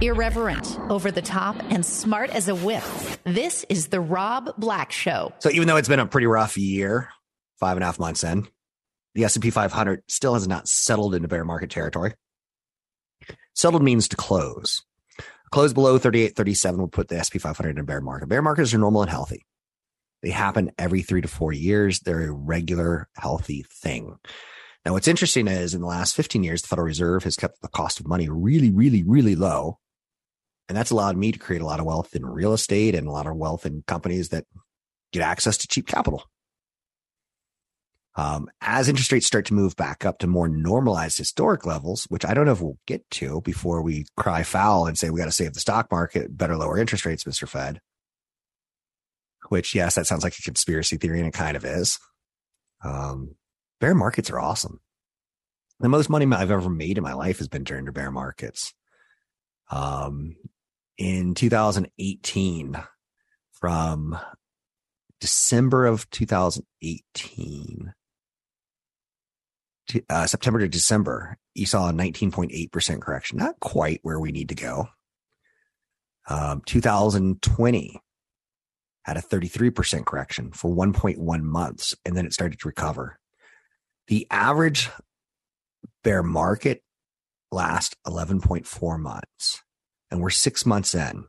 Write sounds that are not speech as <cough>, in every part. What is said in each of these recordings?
Irreverent, over the top, and smart as a whip. This is The Rob Black Show. So even though it's been a pretty rough year, five and a half months in, the S&P 500 still has not settled into bear market territory. Settled means to close. Close below 38.37 would put the S&P 500 in a bear market. Bear markets are normal and healthy. They happen every three to four years. They're a regular, healthy thing. Now, what's interesting is in the last 15 years, the Federal Reserve has kept the cost of money really, really, really low. And that's allowed me to create a lot of wealth in real estate and a lot of wealth in companies that get access to cheap capital. Um, as interest rates start to move back up to more normalized historic levels, which I don't know if we'll get to before we cry foul and say we got to save the stock market, better lower interest rates, Mr. Fed. Which, yes, that sounds like a conspiracy theory, and it kind of is. Um, bear markets are awesome. The most money I've ever made in my life has been during the bear markets. Um, in 2018, from December of 2018, to, uh, September to December, you saw a 19.8% correction. Not quite where we need to go. Um, 2020 had a 33% correction for 1.1 months, and then it started to recover the average bear market lasts 11.4 months and we're six months in.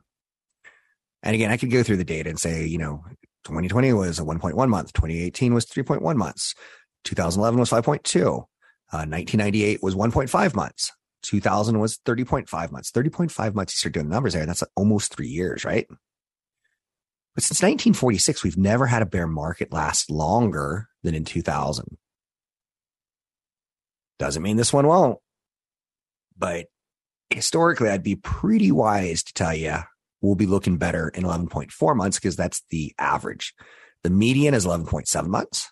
And again, I could go through the data and say, you know, 2020 was a 1.1 month, 2018 was 3.1 months, 2011 was 5.2, uh, 1998 was 1.5 months, 2000 was 30.5 months. 30.5 months, you start doing the numbers there, that's almost three years, right? But since 1946, we've never had a bear market last longer than in 2000. Doesn't mean this one won't. But historically, I'd be pretty wise to tell you we'll be looking better in 11.4 months because that's the average. The median is 11.7 months.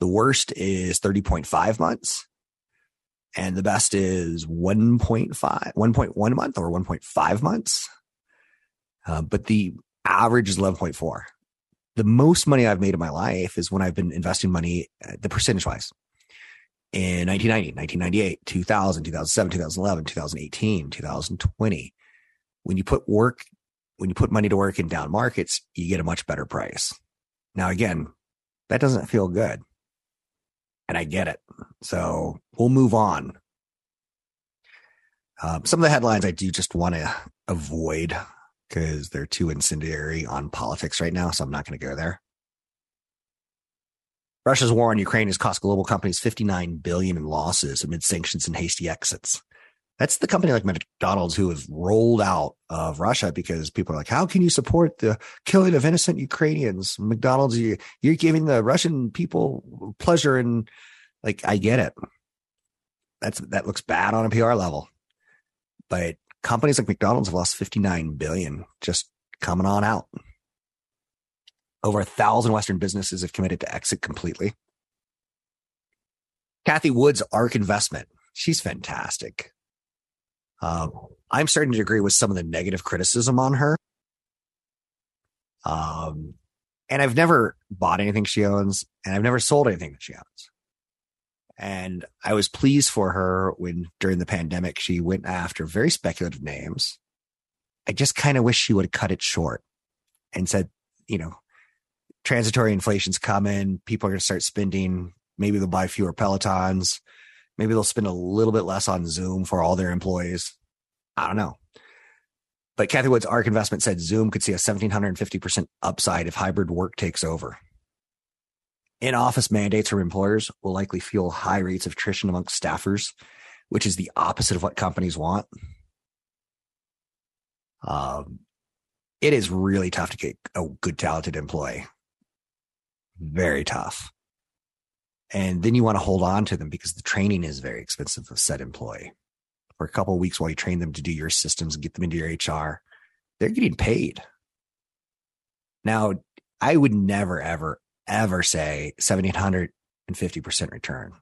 The worst is 30.5 months. And the best is 1.5, 1.1 month or 1.5 months. Uh, but the average is 11.4. The most money I've made in my life is when I've been investing money, uh, the percentage wise in 1990, 1998, 2000, 2007, 2011, 2018, 2020. When you put work, when you put money to work in down markets, you get a much better price. Now, again, that doesn't feel good. And I get it. So we'll move on. Um, some of the headlines I do just want to avoid because they're too incendiary on politics right now. So I'm not going to go there. Russia's war on Ukraine has cost global companies 59 billion in losses amid sanctions and hasty exits. That's the company like McDonald's who has rolled out of Russia because people are like, how can you support the killing of innocent Ukrainians? McDonald's, you, you're giving the Russian people pleasure. And like, I get it. That's, that looks bad on a PR level, but companies like McDonald's have lost 59 billion just coming on out. Over a thousand Western businesses have committed to exit completely. Cathie Wood's ARK investment. She's fantastic. Um, I'm starting to agree with some of the negative criticism on her. Um, and I've never bought anything she owns, and I've never sold anything that she owns. And I was pleased for her when during the pandemic she went after very speculative names. I just kind of wish she would have cut it short and said, you know, transitory inflation's coming. People are going to start spending. Maybe they'll buy fewer Pelotons. Maybe they'll spend a little bit less on Zoom for all their employees. I don't know. But Cathie Wood's ARK investment said Zoom could see a 1750% upside if hybrid work takes over. In office mandates from employers will likely fuel high rates of attrition amongst staffers, which is the opposite of what companies want. Um, it is really tough to get a good, talented employee very tough. And then you want to hold on to them because the training is very expensive of said employee. For a couple weeks while you train them to do your systems and get them into your HR, they're getting paid. Now, I would never, ever, ever say 1750% return.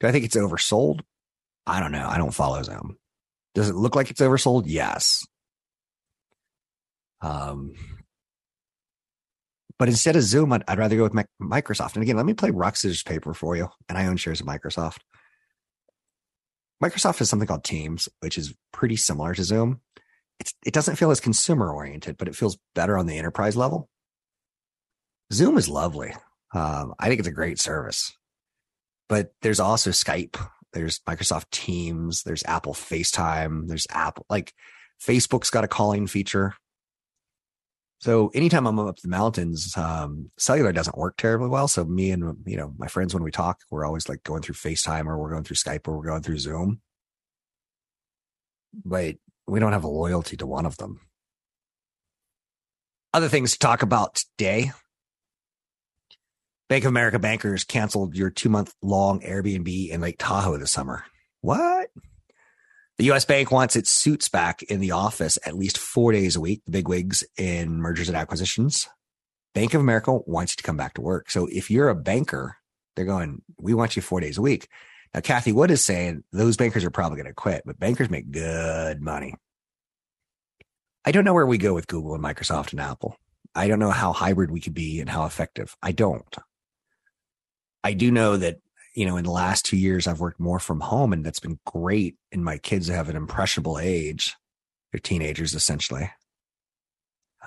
Do I think it's oversold? I don't know. I don't follow Zoom. Does it look like it's oversold? Yes. Um, but instead of Zoom, I'd, I'd rather go with Microsoft. And again, let me play rock scissors paper for you. And I own shares of Microsoft. Microsoft has something called Teams, which is pretty similar to Zoom. It's, it doesn't feel as consumer oriented, but it feels better on the enterprise level. Zoom is lovely. Um, I think it's a great service, but there's also Skype. There's Microsoft Teams. There's Apple FaceTime. There's Apple, like Facebook's got a calling feature. So anytime I'm up the mountains, um, cellular doesn't work terribly well. So me and you know my friends, when we talk, we're always like going through FaceTime or we're going through Skype or we're going through Zoom. But we don't have a loyalty to one of them. Other things to talk about today. Bank of America bankers canceled your two month long Airbnb in Lake Tahoe this summer. What? The U.S. Bank wants its suits back in the office at least four days a week, the big wigs in mergers and acquisitions. Bank of America wants you to come back to work. So if you're a banker, they're going, we want you four days a week. Now, Cathie Wood is saying those bankers are probably going to quit, but bankers make good money. I don't know where we go with Google and Microsoft and Apple. I don't know how hybrid we could be and how effective. I don't. I do know that you know, in the last two years, I've worked more from home and that's been great. And my kids have an impressionable age. They're teenagers essentially.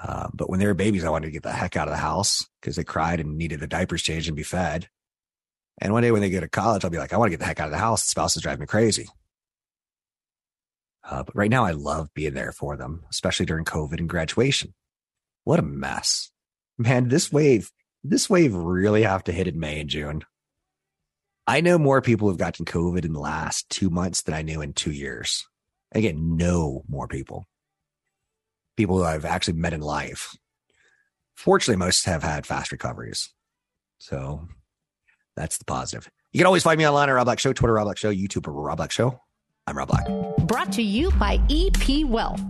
Uh, but when they were babies, I wanted to get the heck out of the house because they cried and needed the diapers changed and be fed. And one day when they go to college, I'll be like, I want to get the heck out of the house. The spouse is driving me crazy. Uh, but right now, I love being there for them, especially during COVID and graduation. What a mess, man! This wave, this wave really have to hit in May and June. I know more people have gotten COVID in the last two months than I knew in two years. Again, know more people, people who I've actually met in life. Fortunately, most have had fast recoveries. So that's the positive. You can always find me online at Rob Black Show, Twitter, Rob Black Show, YouTube, Rob Black Show. I'm Rob Black. Brought to you by EP Wealth.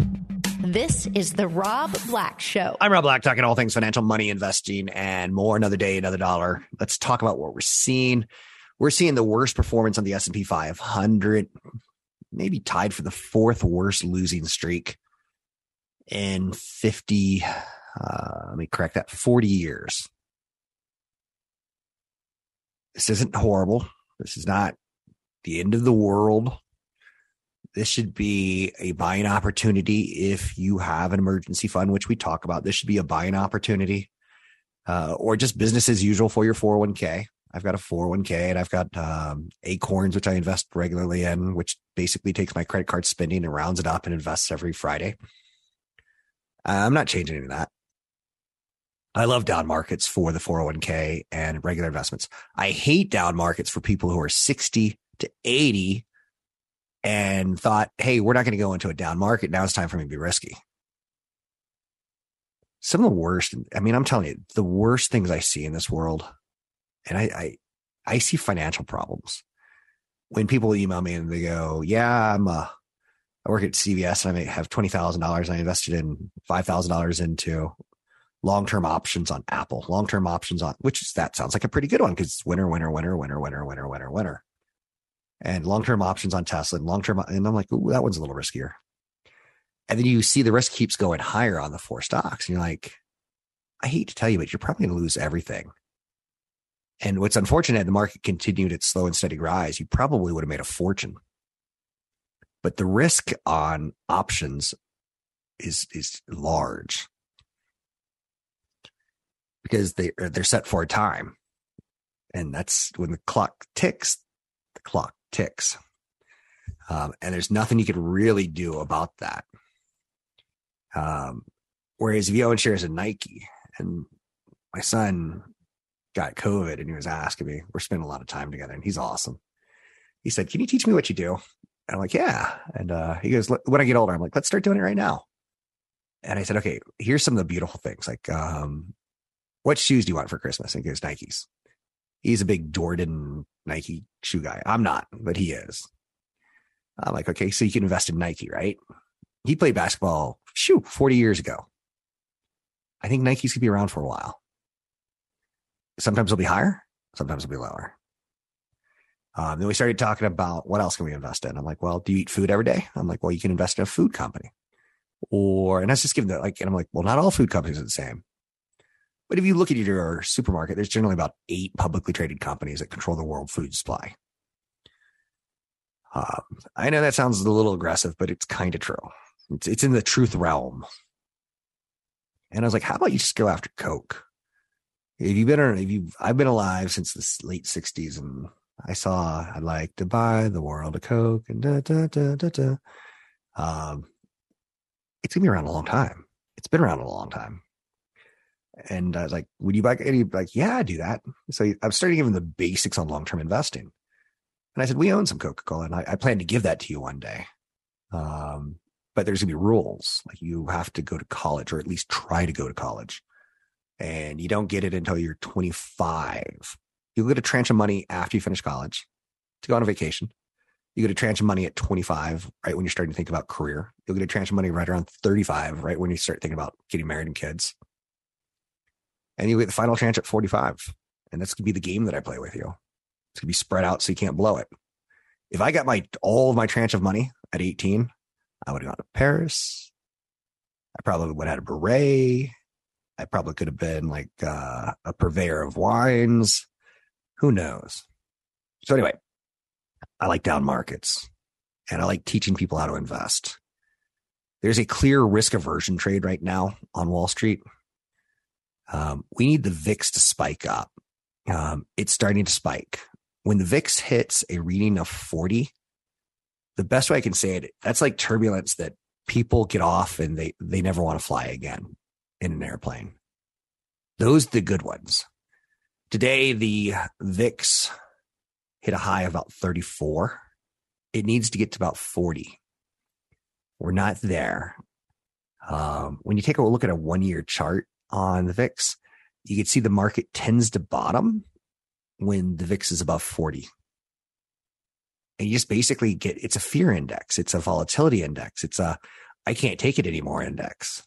This is the Rob Black Show. I'm Rob Black, talking all things financial, money, investing, and more. Another day, another dollar. Let's talk about what we're seeing we're seeing the worst performance on the S&P 500, maybe tied for the fourth worst losing streak in 50, uh, let me correct that, 40 years. This isn't horrible. This is not the end of the world. This should be a buying opportunity if you have an emergency fund, which we talk about. This should be a buying opportunity uh, or just business as usual for your 401k. I've got a 401k and I've got um, Acorns, which I invest regularly in, which basically takes my credit card spending and rounds it up and invests every Friday. I'm not changing any of that. I love down markets for the 401k and regular investments. I hate down markets for people who are 60 to 80 and thought, hey, we're not going to go into a down market. Now it's time for me to be risky. Some of the worst, I mean, I'm telling you, the worst things I see in this world and I, I, I see financial problems when people email me and they go, yeah, I'm a, I work at CVS and I have $20,000. I invested in $5,000 into long-term options on Apple, long-term options on, which is, that sounds like a pretty good one because it's winner, winner, winner, winner, winner, winner, winner, winner. And long-term options on Tesla and long-term. And I'm like, ooh, that one's a little riskier. And then you see the risk keeps going higher on the four stocks. And you're like, I hate to tell you, but you're probably going to lose everything. And what's unfortunate, the market continued its slow and steady rise. You probably would have made a fortune. But the risk on options is is large because they they're set for a time, and that's when the clock ticks. The clock ticks, um, and there's nothing you can really do about that. Um, whereas if you own shares in Nike, and my son got COVID and he was asking me, we're spending a lot of time together and he's awesome. He said, Can you teach me what you do? And I'm like, Yeah. And uh, he goes, When I get older, I'm like, Let's start doing it right now. And I said, Okay, here's some of the beautiful things. Like, um, what shoes do you want for Christmas? And he goes, Nikes. He's a big Jordan Nike shoe guy. I'm not, but he is. I'm like, okay, so you can invest in Nike, right? He played basketball, shoot, 40 years ago. I think Nike's gonna be around for a while. Sometimes it'll be higher, sometimes it'll be lower. Um, then we started talking about what else can we invest in? I'm like, well, do you eat food every day? I'm like, well, you can invest in a food company. Or, and that's just giving that like, and I'm like, well, not all food companies are the same. But if you look at your supermarket, there's generally about eight publicly traded companies that control the world food supply. Um, I know that sounds a little aggressive, but it's kind of true. It's, it's in the truth realm. And I was like, how about you just go after Coke? If you've been, if you, I've been alive since the late '60s, and I saw I'd like to buy the world of Coke, and da da da da da. Um, it's gonna be around a long time. It's been around a long time. And I was like, would you buy any? Like, yeah, I do that. So I'm starting giving the basics on long term investing. And I said, we own some Coca Cola, and I, I, plan to give that to you one day. Um, but there's gonna be rules. Like you have to go to college, or at least try to go to college, and you don't get it until you're 25. You get a tranche of money after you finish college to go on a vacation. You get a tranche of money at 25, right when you're starting to think about career. You'll get a tranche of money right around 35, right when you start thinking about getting married and kids. And you get the final tranche at 45. And that's gonna be the game that I play with you. It's gonna be spread out so you can't blow it. If I got my all of my tranche of money at 18, I would have gone to Paris. I probably would have had a beret. I probably could have been like uh, a purveyor of wines. Who knows? So anyway, I like down markets and I like teaching people how to invest. There's a clear risk aversion trade right now on Wall Street. Um, we need the VIX to spike up. Um, it's starting to spike. When the VIX hits a reading of 40, the best way I can say it, that's like turbulence that people get off and they, they never want to fly again in an airplane. Those are the good ones. Today, the VIX hit a high of about 34. It needs to get to about 40. We're not there. Um, when you take a look at a one year chart on the VIX, you can see the market tends to bottom when the VIX is above 40. And you just basically get it's a fear index, it's a volatility index, it's a I can't take it anymore index.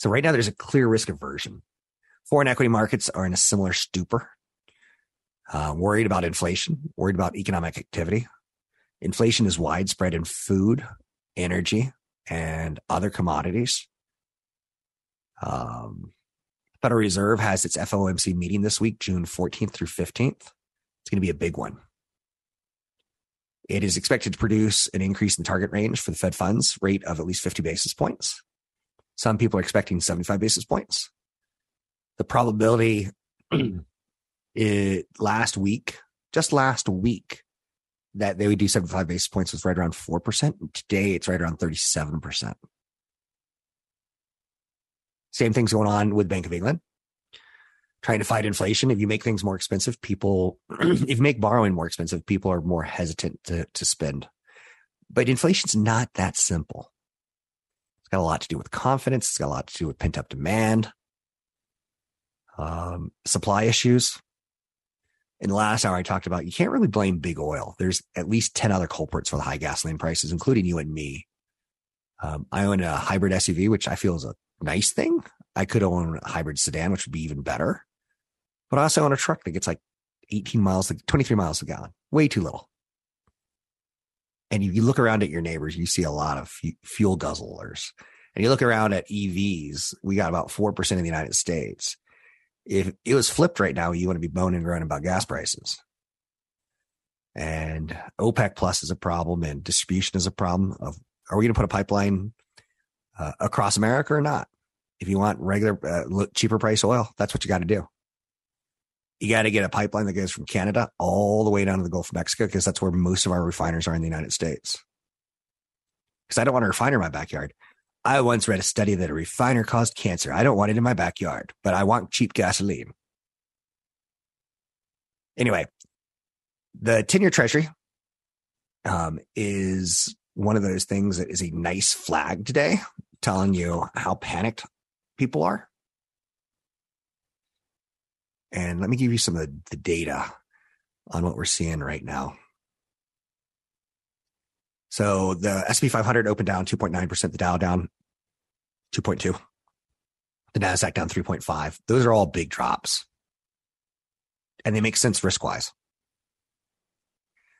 So right now there's a clear risk aversion. Foreign equity markets are in a similar stupor. Uh, worried about inflation, worried about economic activity. Inflation is widespread in food, energy, and other commodities. Um, Federal Reserve has its FOMC meeting this week, June 14th through 15th. It's going to be a big one. It is expected to produce an increase in the target range for the Fed funds rate of at least 50 basis points. Some people are expecting 75 basis points the probability <clears throat> it, last week, just last week, that they would do 75 basis points was right around 4%. Today, it's right around 37%. Same thing's going on with Bank of England. Trying to fight inflation. If you make things more expensive, people, <clears throat> if you make borrowing more expensive, people are more hesitant to, to spend. But inflation's not that simple. Got a lot to do with confidence. It's got a lot to do with pent up demand um, supply issues. In the last hour, I talked about you can't really blame big oil. There's at least 10 other culprits for the high gasoline prices, including you and me. Um, I own a hybrid SUV, which I feel is a nice thing. I could own a hybrid sedan, which would be even better. But I also own a truck that gets like 18 miles, 23 miles a gallon, way too little. And if you look around at your neighbors, you see a lot of fuel guzzlers. And you look around at EVs, we got about 4% in the United States if it was flipped right now, you want to be moaning and groaning about gas prices. And OPEC plus is a problem and distribution is a problem of are we going to put a pipeline uh, across America or not? If you want regular, uh, cheaper price oil, that's what you got to do. You got to get a pipeline that goes from Canada all the way down to the Gulf of Mexico because that's where most of our refiners are in the United States. Because I don't want a refiner in my backyard. I once read a study that a refiner caused cancer. I don't want it in my backyard, but I want cheap gasoline. Anyway, the 10 year treasury um, is one of those things that is a nice flag today, telling you how panicked people are. And let me give you some of the, data on what we're seeing right now. So the SP 500 opened down 2.9%, the Dow down 2.2, the NASDAQ down 3.5. Those are all big drops. And they make sense risk wise.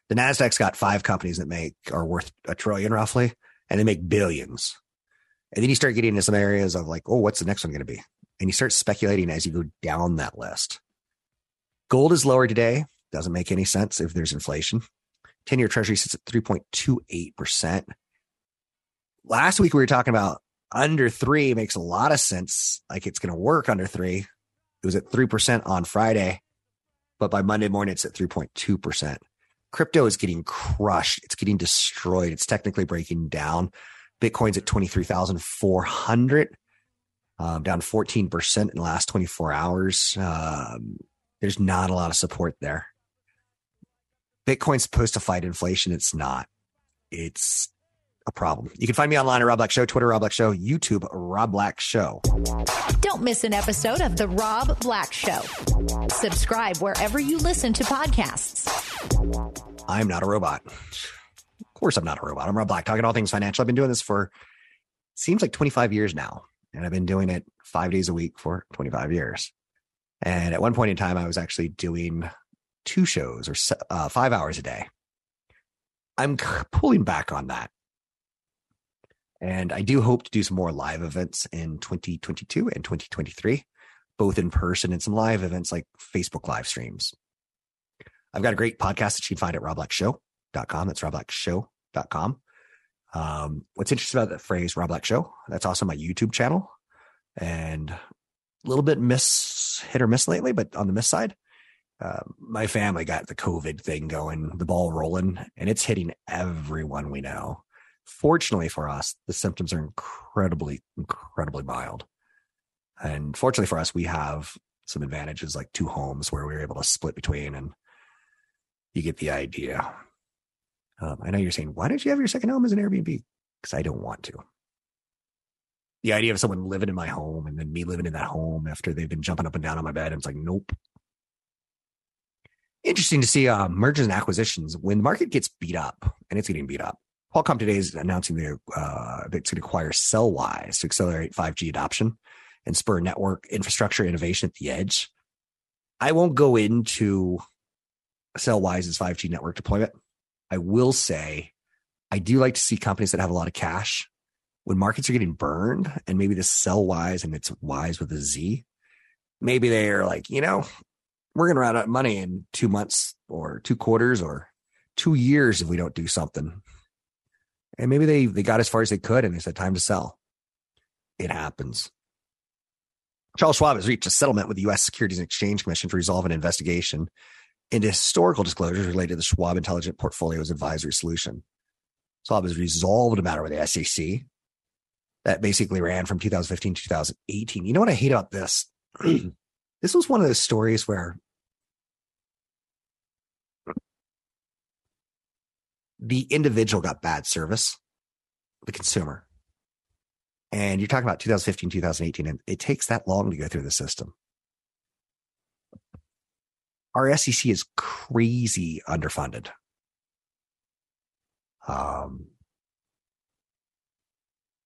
The NASDAQ's got five companies that make are worth a trillion roughly, and they make billions. And then you start getting into some areas of like, oh, what's the next one going to be? And you start speculating as you go down that list. Gold is lower today. Doesn't make any sense if there's inflation. 10 year treasury sits at 3.28%. Last week we were talking about under three makes a lot of sense. Like it's going to work under three. It was at 3% on Friday, but by Monday morning it's at 3.2%. Crypto is getting crushed. It's getting destroyed. It's technically breaking down. Bitcoin's at 23,400, um, down 14% in the last 24 hours. Um, there's not a lot of support there. Bitcoin's supposed to fight inflation. It's not. It's a problem. You can find me online at Rob Black Show, Twitter Rob Black Show, YouTube Rob Black Show. Don't miss an episode of The Rob Black Show. Subscribe wherever you listen to podcasts. I'm not a robot. Of course, I'm not a robot. I'm Rob Black, talking all things financial. I've been doing this for seems like 25 years now, and I've been doing it five days a week for 25 years. And at one point in time, I was actually doing two shows or uh, five hours a day. I'm pulling back on that. And I do hope to do some more live events in 2022 and 2023, both in person and some live events like Facebook live streams. I've got a great podcast that you can find at robblackshow.com. That's robblackshow.com. Um, what's interesting about that phrase Rob Black Show? That's also my YouTube channel. And a little bit miss hit or miss lately, but on the miss side, uh, my family got the COVID thing going, the ball rolling, and it's hitting everyone we know. Fortunately for us, the symptoms are incredibly, incredibly mild. And fortunately for us, we have some advantages like two homes where we are able to split between, and you get the idea. Um, I know you're saying, why don't you have your second home as an Airbnb? Because I don't want to. The idea of someone living in my home and then me living in that home after they've been jumping up and down on my bed, it's like, nope, interesting to see uh, mergers and acquisitions when the market gets beat up, and it's getting beat up. Qualcomm today is announcing the, uh, it's going to acquire Cellwize to accelerate 5G adoption and spur network infrastructure innovation at the edge. I won't go into Cellwize's 5G network deployment. I will say I do like to see companies that have a lot of cash when markets are getting burned and maybe the Cellwize and it's wise with a Z. Maybe they are like, you know, we're going to run out of money in two months or two quarters or two years if we don't do something. And maybe they, they got as far as they could and they said, time to sell. It happens. Charles Schwab has reached a settlement with the U.S. Securities and Exchange Commission to resolve an investigation into historical disclosures related to the Schwab Intelligent Portfolios Advisory Solution. Schwab has resolved a matter with the SEC that basically ran from 2015 to 2018. You know what I hate about this? <clears throat> this was one of those stories where the individual got bad service, the consumer. And you're talking about 2015, 2018, and it takes that long to go through the system. Our SEC is crazy underfunded. Um,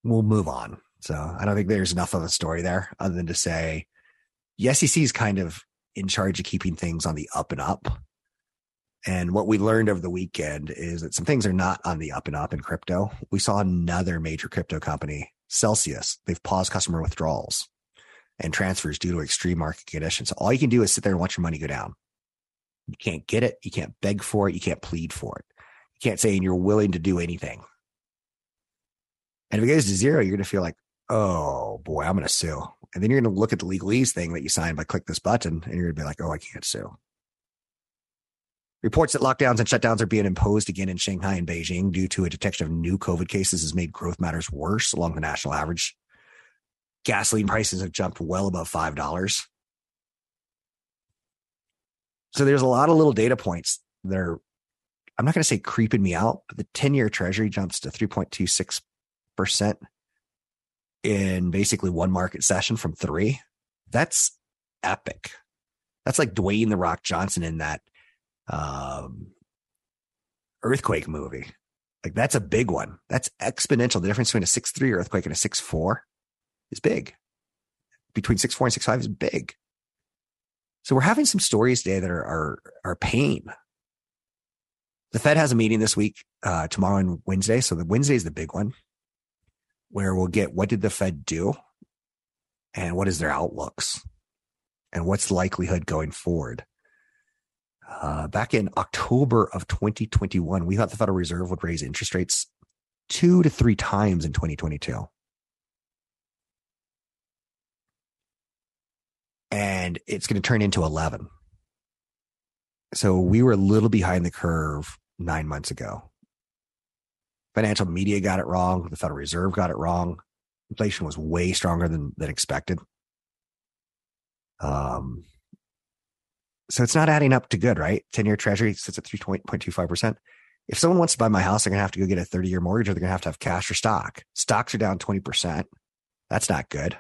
we'll move on. So I don't think there's enough of a story there other than to say the SEC is kind of in charge of keeping things on the up and up. And what we learned over the weekend is that some things are not on the up and up in crypto. We saw another major crypto company, Celsius, they've paused customer withdrawals and transfers due to extreme market conditions. So all you can do is sit there and watch your money go down. You can't get it. You can't beg for it. You can't plead for it. You can't say, and you're willing to do anything. And if it goes to zero, you're going to feel like, oh boy, I'm going to sue. And then you're going to look at the legalese thing that you signed by click this button and you're going to be like, oh, I can't sue. Reports that lockdowns and shutdowns are being imposed again in Shanghai and Beijing due to a detection of new COVID cases has made growth matters worse along the national average. Gasoline prices have jumped well above $5. So there's a lot of little data points that are, I'm not going to say creeping me out, but the 10 year treasury jumps to 3.26% in basically one market session from three. That's epic. That's like Dwayne the Rock Johnson in that um, earthquake movie. Like that's a big one. That's exponential. The difference between a six three earthquake and a six four is big. Between six four and six five is big. So we're having some stories today that are are, are pain. The Fed has a meeting this week, uh, tomorrow and Wednesday. So the Wednesday is the big one, where we'll get what did the Fed do, and what is their outlooks, and what's likelihood going forward. Uh, back in October of 2021, we thought the Federal Reserve would raise interest rates two to three times in 2022. And it's going to turn into 11. So we were a little behind the curve nine months ago. Financial media got it wrong. The Federal Reserve got it wrong. Inflation was way stronger than, than expected. Um, so it's not adding up to good, right? 10 year treasury sits at 3.25%. If someone wants to buy my house, they're going to have to go get a 30 year mortgage or they're going to have to have cash or stock. Stocks are down 20%. That's not good.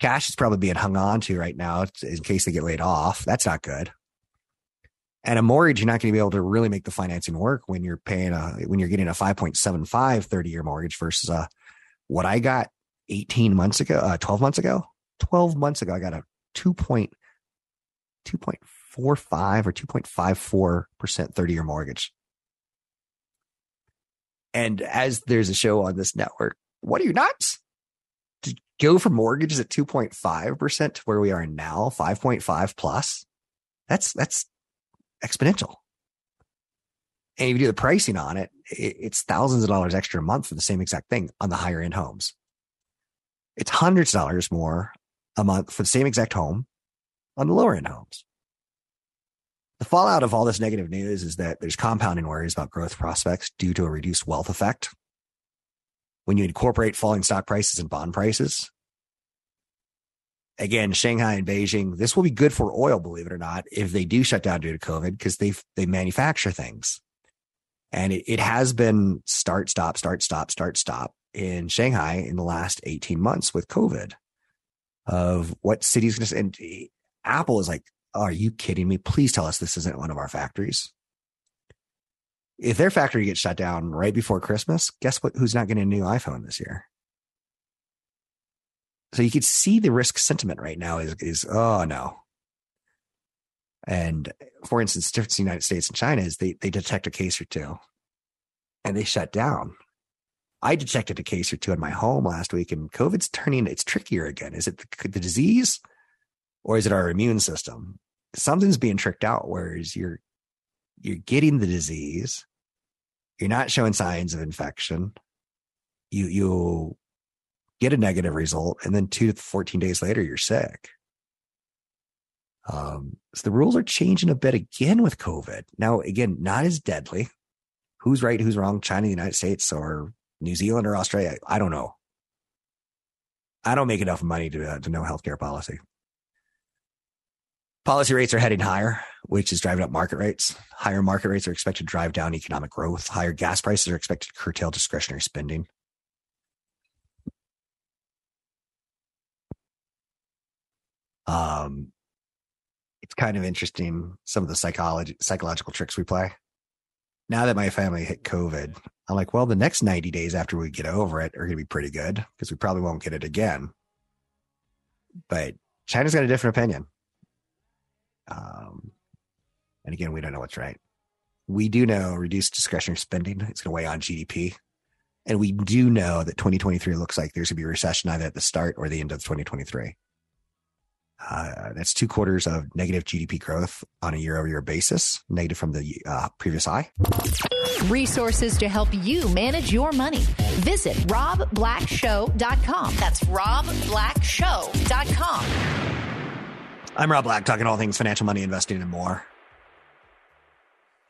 Cash is probably being hung on to right now in case they get laid off. That's not good. And a mortgage, you're not going to be able to really make the financing work when you're paying a, when you're getting a 5.75 30 year mortgage versus a, what I got 18 months ago, uh, 12 months ago, 12 months ago, I got a 2. 2.45 or 2.54% 30 year mortgage. And as there's a show on this network, what are you nuts? To go for mortgages at 2.5% to where we are now, 5.5 plus, that's, that's exponential. And if you do the pricing on it, it's thousands of dollars extra a month for the same exact thing on the higher end homes. It's hundreds of dollars more a month for the same exact home on the lower end homes. The fallout of all this negative news is that there's compounding worries about growth prospects due to a reduced wealth effect. When you incorporate falling stock prices and bond prices, again, Shanghai and Beijing, this will be good for oil, believe it or not, if they do shut down due to COVID because they they manufacture things. And it, it has been start, stop, start, stop, start, stop in Shanghai in the last 18 months with COVID of what cities going to, and Apple is like, are you kidding me? Please tell us this isn't one of our factories. If their factory gets shut down right before Christmas, guess what? Who's not getting a new iPhone this year? So you could see the risk sentiment right now is, is oh no. And for instance, difference in the United States and China is they, they detect a case or two and they shut down. I detected a case or two in my home last week and COVID's turning, it's trickier again. Is it the, the disease or is it our immune system? Something's being tricked out, whereas you're you're getting the disease, you're not showing signs of infection. You you get a negative result, and then two to fourteen days later, you're sick. Um, so the rules are changing a bit again with COVID. Now, again, not as deadly. Who's right? Who's wrong? China, the United States, or New Zealand or Australia? I don't know. I don't make enough money to uh, to know healthcare policy. Policy rates are heading higher, which is driving up market rates. Higher market rates are expected to drive down economic growth. Higher gas prices are expected to curtail discretionary spending. Um, it's kind of interesting some of the psychology psychological tricks we play. Now that my family hit COVID, I'm like, well, the next 90 days after we get over it are going to be pretty good because we probably won't get it again. But China's got a different opinion. Um, and again, we don't know what's right. We do know reduced discretionary spending is going to weigh on GDP. And we do know that 2023 looks like there's going to be a recession either at the start or the end of 2023. Uh, that's two quarters of negative GDP growth on a year over year basis, negative from the uh, previous high. Resources to help you manage your money. Visit robblackshow.com. That's robblackshow.com. I'm Rob Black, talking all things financial, money, investing, and more.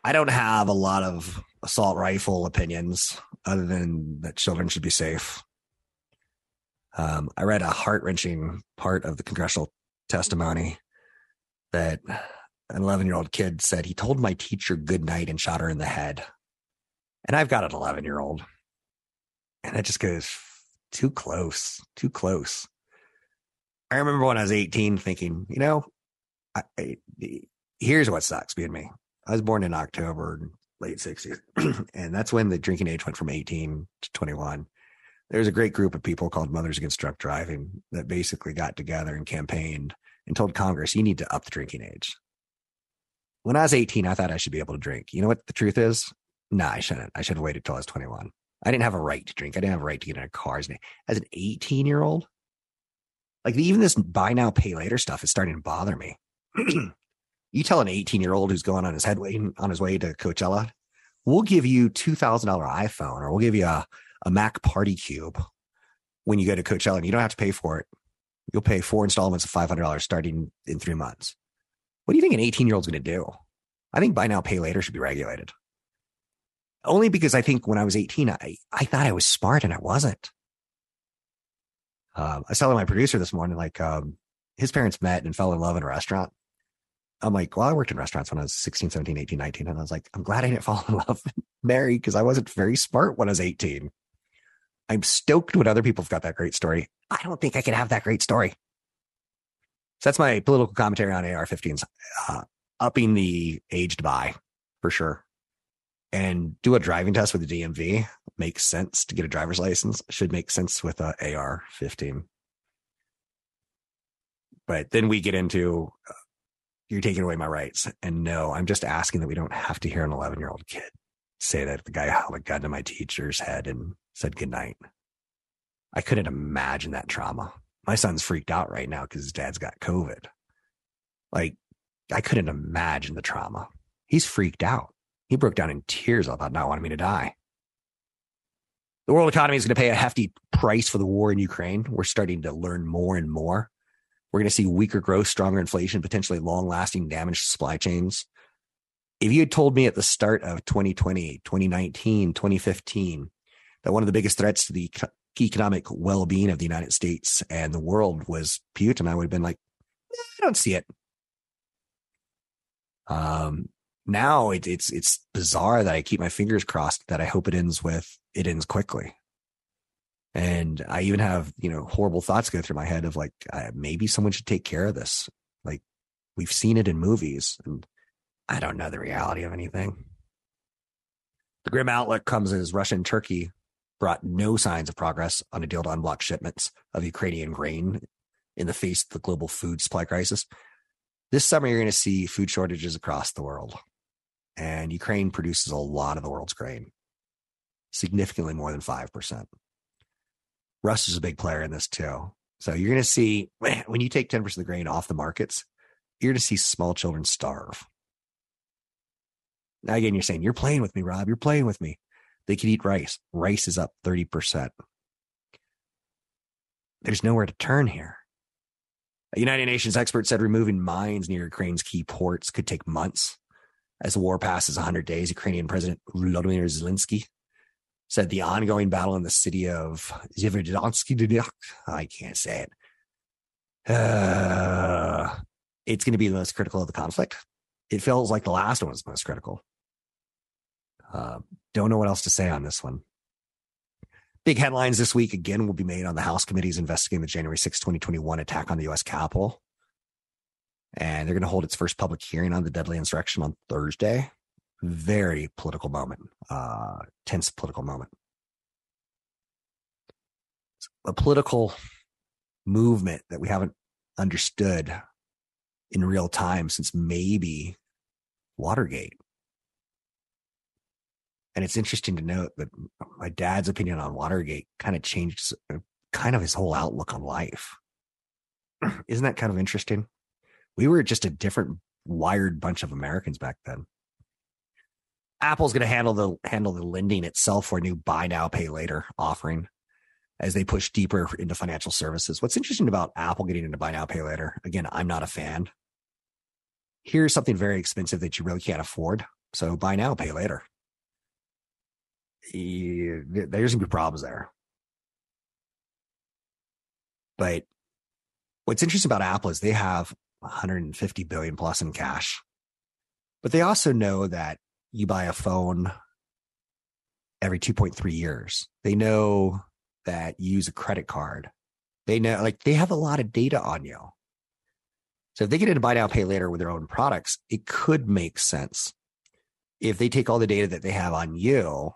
I don't have a lot of assault rifle opinions other than that children should be safe. Um, I read a heart wrenching part of the congressional testimony that an 11 year old kid said he told my teacher good night and shot her in the head. And I've got an 11 year old. And it just goes too close, too close. I remember when I was 18 thinking, you know, I, I, here's what sucks being me. I was born in October. late 60s. <clears throat> and that's when the drinking age went from 18 to 21. There's a great group of people called Mothers Against Drunk Driving that basically got together and campaigned and told Congress, you need to up the drinking age. When I was 18, I thought I should be able to drink. You know what the truth is? No, nah, I shouldn't. I should have waited till I was 21. I didn't have a right to drink. I didn't have a right to get in a car as an 18 year old. Like even this buy now, pay later stuff is starting to bother me. <clears throat> you tell an 18 year old who's going on his headway on his way to Coachella, we'll give you $2,000 iPhone or we'll give you a, a Mac Party Cube when you go to Coachella and you don't have to pay for it. You'll pay four installments of $500 starting in three months. What do you think an 18 year old's going to do? I think buy now, pay later should be regulated. Only because I think when I was 18, I, I thought I was smart and I wasn't. Um, I was telling my producer this morning, like, um, his parents met and fell in love in a restaurant. I'm like, well, I worked in restaurants when I was 16, 17, 18, 19. And I was like, I'm glad I didn't fall in <laughs> love and marry because I wasn't very smart when I was 18. I'm stoked when other people have got that great story. I don't think I can have that great story. So that's my political commentary on AR 15s, uh, upping the age to buy for sure. And do a driving test with the DMV makes sense to get a driver's license, should make sense with a AR 15. But then we get into uh, you're taking away my rights. And no, I'm just asking that we don't have to hear an 11 year old kid say that the guy held a gun to my teacher's head and said goodnight. I couldn't imagine that trauma. My son's freaked out right now because his dad's got COVID. Like, I couldn't imagine the trauma. He's freaked out. He broke down in tears about not wanting me to die. The world economy is going to pay a hefty price for the war in Ukraine. We're starting to learn more and more. We're going to see weaker growth, stronger inflation, potentially long lasting damage to supply chains. If you had told me at the start of 2020, 2019, 2015, that one of the biggest threats to the economic well being of the United States and the world was Putin, I would have been like, I don't see it. Um, now it, it's it's bizarre that I keep my fingers crossed that I hope it ends with it ends quickly. And I even have, you know, horrible thoughts go through my head of like, uh, maybe someone should take care of this. Like we've seen it in movies and I don't know the reality of anything. The grim outlook comes as Russia and Turkey brought no signs of progress on a deal to unblock shipments of Ukrainian grain in the face of the global food supply crisis. This summer, you're going to see food shortages across the world. And Ukraine produces a lot of the world's grain, significantly more than 5%. Russ is a big player in this too. So you're going to see <clears throat> when you take 10% of the grain off the markets, you're going to see small children starve. Now, again, you're saying, you're playing with me, Rob. You're playing with me. They could eat rice. Rice is up 30%. There's nowhere to turn here. A United Nations expert said removing mines near Ukraine's key ports could take months. As the war passes 100 days, Ukrainian President Volodymyr Zelensky said the ongoing battle in the city of Zhiverdonsky, I can't say it. Uh, it's going to be the most critical of the conflict. It feels like the last one was most critical. Uh, don't know what else to say on this one. Big headlines this week again will be made on the House committees investigating the January 6, 2021 attack on the U.S. Capitol. And they're going to hold its first public hearing on the deadly insurrection on Thursday very political moment, uh, tense political moment. A political movement that we haven't understood in real time since maybe Watergate. And it's interesting to note that my dad's opinion on Watergate kind of changed kind of his whole outlook on life. <clears throat> Isn't that kind of interesting? We were just a different wired bunch of Americans back then. Apple's going to handle the handle the lending itself for a new buy now pay later offering as they push deeper into financial services. What's interesting about Apple getting into buy now pay later? Again, I'm not a fan. Here's something very expensive that you really can't afford. So buy now, pay later. There's gonna be problems there. But what's interesting about Apple is they have 150 billion plus in cash. But they also know that you buy a phone every 2.3 years. They know that you use a credit card. They know, like, they have a lot of data on you. So if they get into buy now, pay later with their own products, it could make sense if they take all the data that they have on you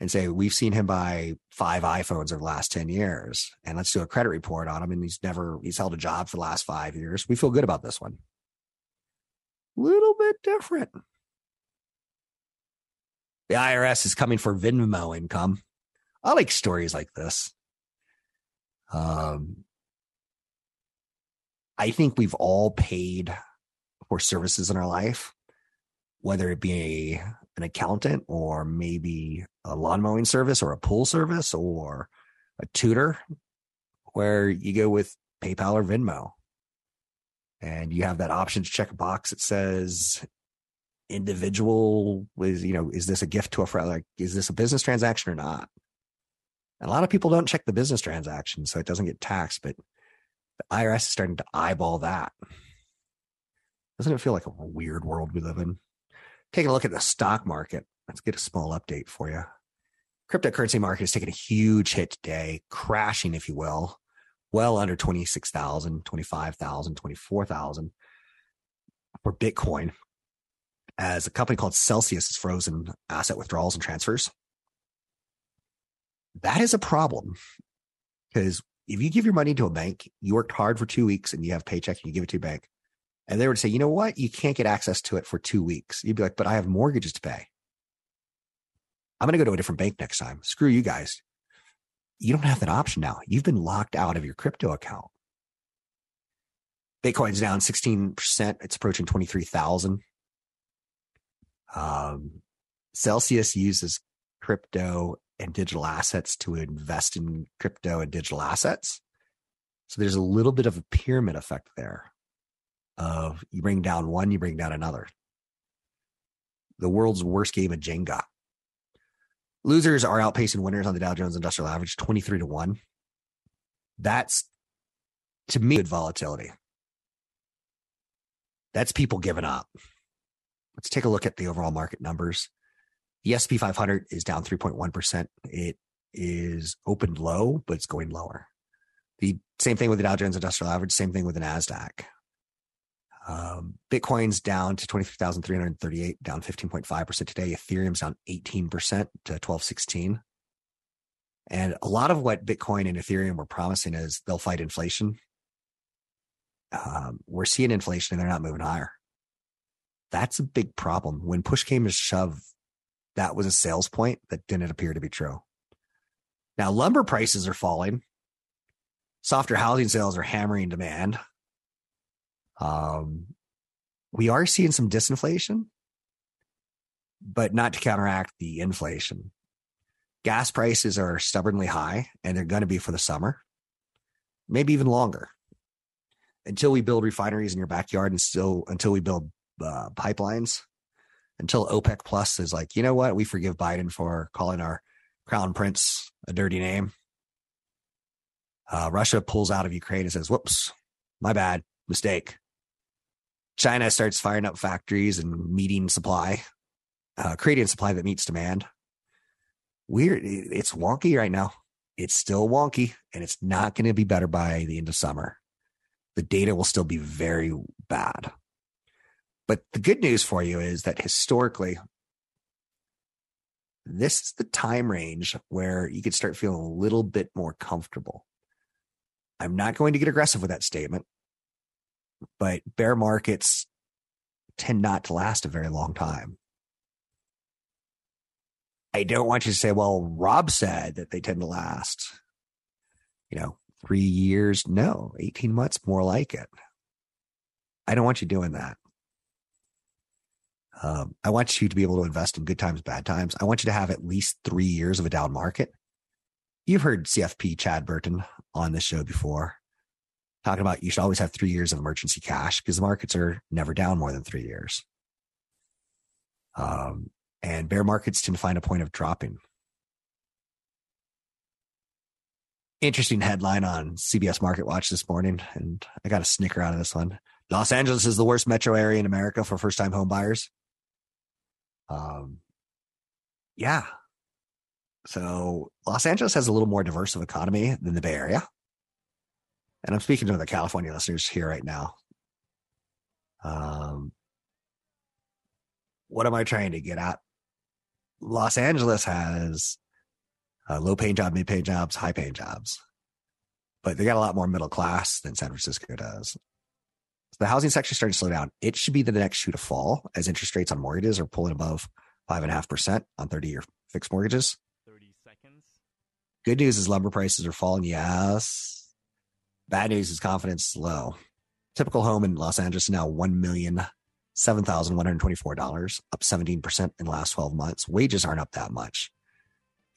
and say, we've seen him buy five iPhones over the last 10 years, and let's do a credit report on him. And he's never, he's held a job for the last five years. We feel good about this one. Little bit different. The IRS is coming for Venmo income. I like stories like this. Um, I think we've all paid for services in our life, whether it be a, an accountant or maybe a lawn mowing service or a pool service or a tutor, where you go with PayPal or Venmo. And you have that option to check a box that says individual is, you know, is this a gift to a friend? Like, is this a business transaction or not? And a lot of people don't check the business transaction, so it doesn't get taxed, but the IRS is starting to eyeball that. Doesn't it feel like a weird world we live in? Taking a look at the stock market. Let's get a small update for you. Cryptocurrency market is taking a huge hit today, crashing, if you will, well under 26,000, 25,000, 24,000 for Bitcoin as a company called Celsius has frozen asset withdrawals and transfers. That is a problem because if you give your money to a bank, you worked hard for two weeks and you have paycheck and you give it to your bank, and they to say, you know what, you can't get access to it for two weeks. You'd be like, but I have mortgages to pay. I'm going to go to a different bank next time. Screw you guys. You don't have that option now. You've been locked out of your crypto account. Bitcoin's down 16%. It's approaching 23,000. Um, Celsius uses crypto and digital assets to invest in crypto and digital assets. So there's a little bit of a pyramid effect there of you bring down one, you bring down another. The world's worst game of Jenga. Losers are outpacing winners on the Dow Jones Industrial Average 23 to 1. That's to me good volatility. That's people giving up. Let's take a look at the overall market numbers. The SP 500 is down 3.1%. It is opened low, but it's going lower. The same thing with the Dow Jones Industrial Average, same thing with the NASDAQ. Um, Bitcoin's down to 23,338, down 15.5% today. Ethereum's down 18% to 1216. And a lot of what Bitcoin and Ethereum were promising is they'll fight inflation. Um, we're seeing inflation and they're not moving higher. That's a big problem. When push came to shove, that was a sales point that didn't appear to be true. Now, lumber prices are falling. Softer housing sales are hammering demand. Um, we are seeing some disinflation, but not to counteract the inflation. Gas prices are stubbornly high, and they're going to be for the summer, maybe even longer. Until we build refineries in your backyard, and still until we build uh, pipelines, until OPEC Plus is like, you know what? We forgive Biden for calling our crown prince a dirty name. Uh, Russia pulls out of Ukraine and says, whoops, my bad, mistake. China starts firing up factories and meeting supply, uh, creating supply that meets demand. Weird. It's wonky right now. It's still wonky and it's not going to be better by the end of summer. The data will still be very bad. But the good news for you is that historically, this is the time range where you could start feeling a little bit more comfortable. I'm not going to get aggressive with that statement, but bear markets tend not to last a very long time. I don't want you to say, well, Rob said that they tend to last, you know, three years. No, 18 months, more like it. I don't want you doing that. Um, I want you to be able to invest in good times, bad times. I want you to have at least three years of a down market. You've heard CFP Chad Burton on this show before talking about you should always have three years of emergency cash because the markets are never down more than three years. Um, and bear markets tend to find a point of dropping. Interesting headline on CBS Market Watch this morning, and I got a snicker out of this one. Los Angeles is the worst metro area in America for first time home buyers. Um, yeah. So Los Angeles has a little more diverse of economy than the Bay Area. And I'm speaking to the California listeners here right now. Um, what am I trying to get at? Los Angeles has uh, low paying job, mid paying jobs, high paying jobs, but they got a lot more middle class than San Francisco does. So the housing sector starting to slow down. It should be the next shoe to fall as interest rates on mortgages are pulling above five and a half percent on 30 year fixed mortgages. 30 seconds. Good news is lumber prices are falling. Yes. Bad news is confidence is low. Typical home in Los Angeles now one million seven thousand one hundred twenty-four dollars, up seventeen percent in the last twelve months. Wages aren't up that much.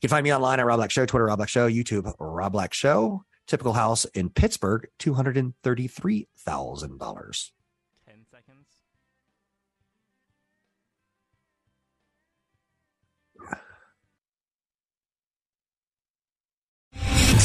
You can find me online at Rob Black Show, Twitter Rob Black Show, YouTube Rob Black Show. Typical house in Pittsburgh, $233,000.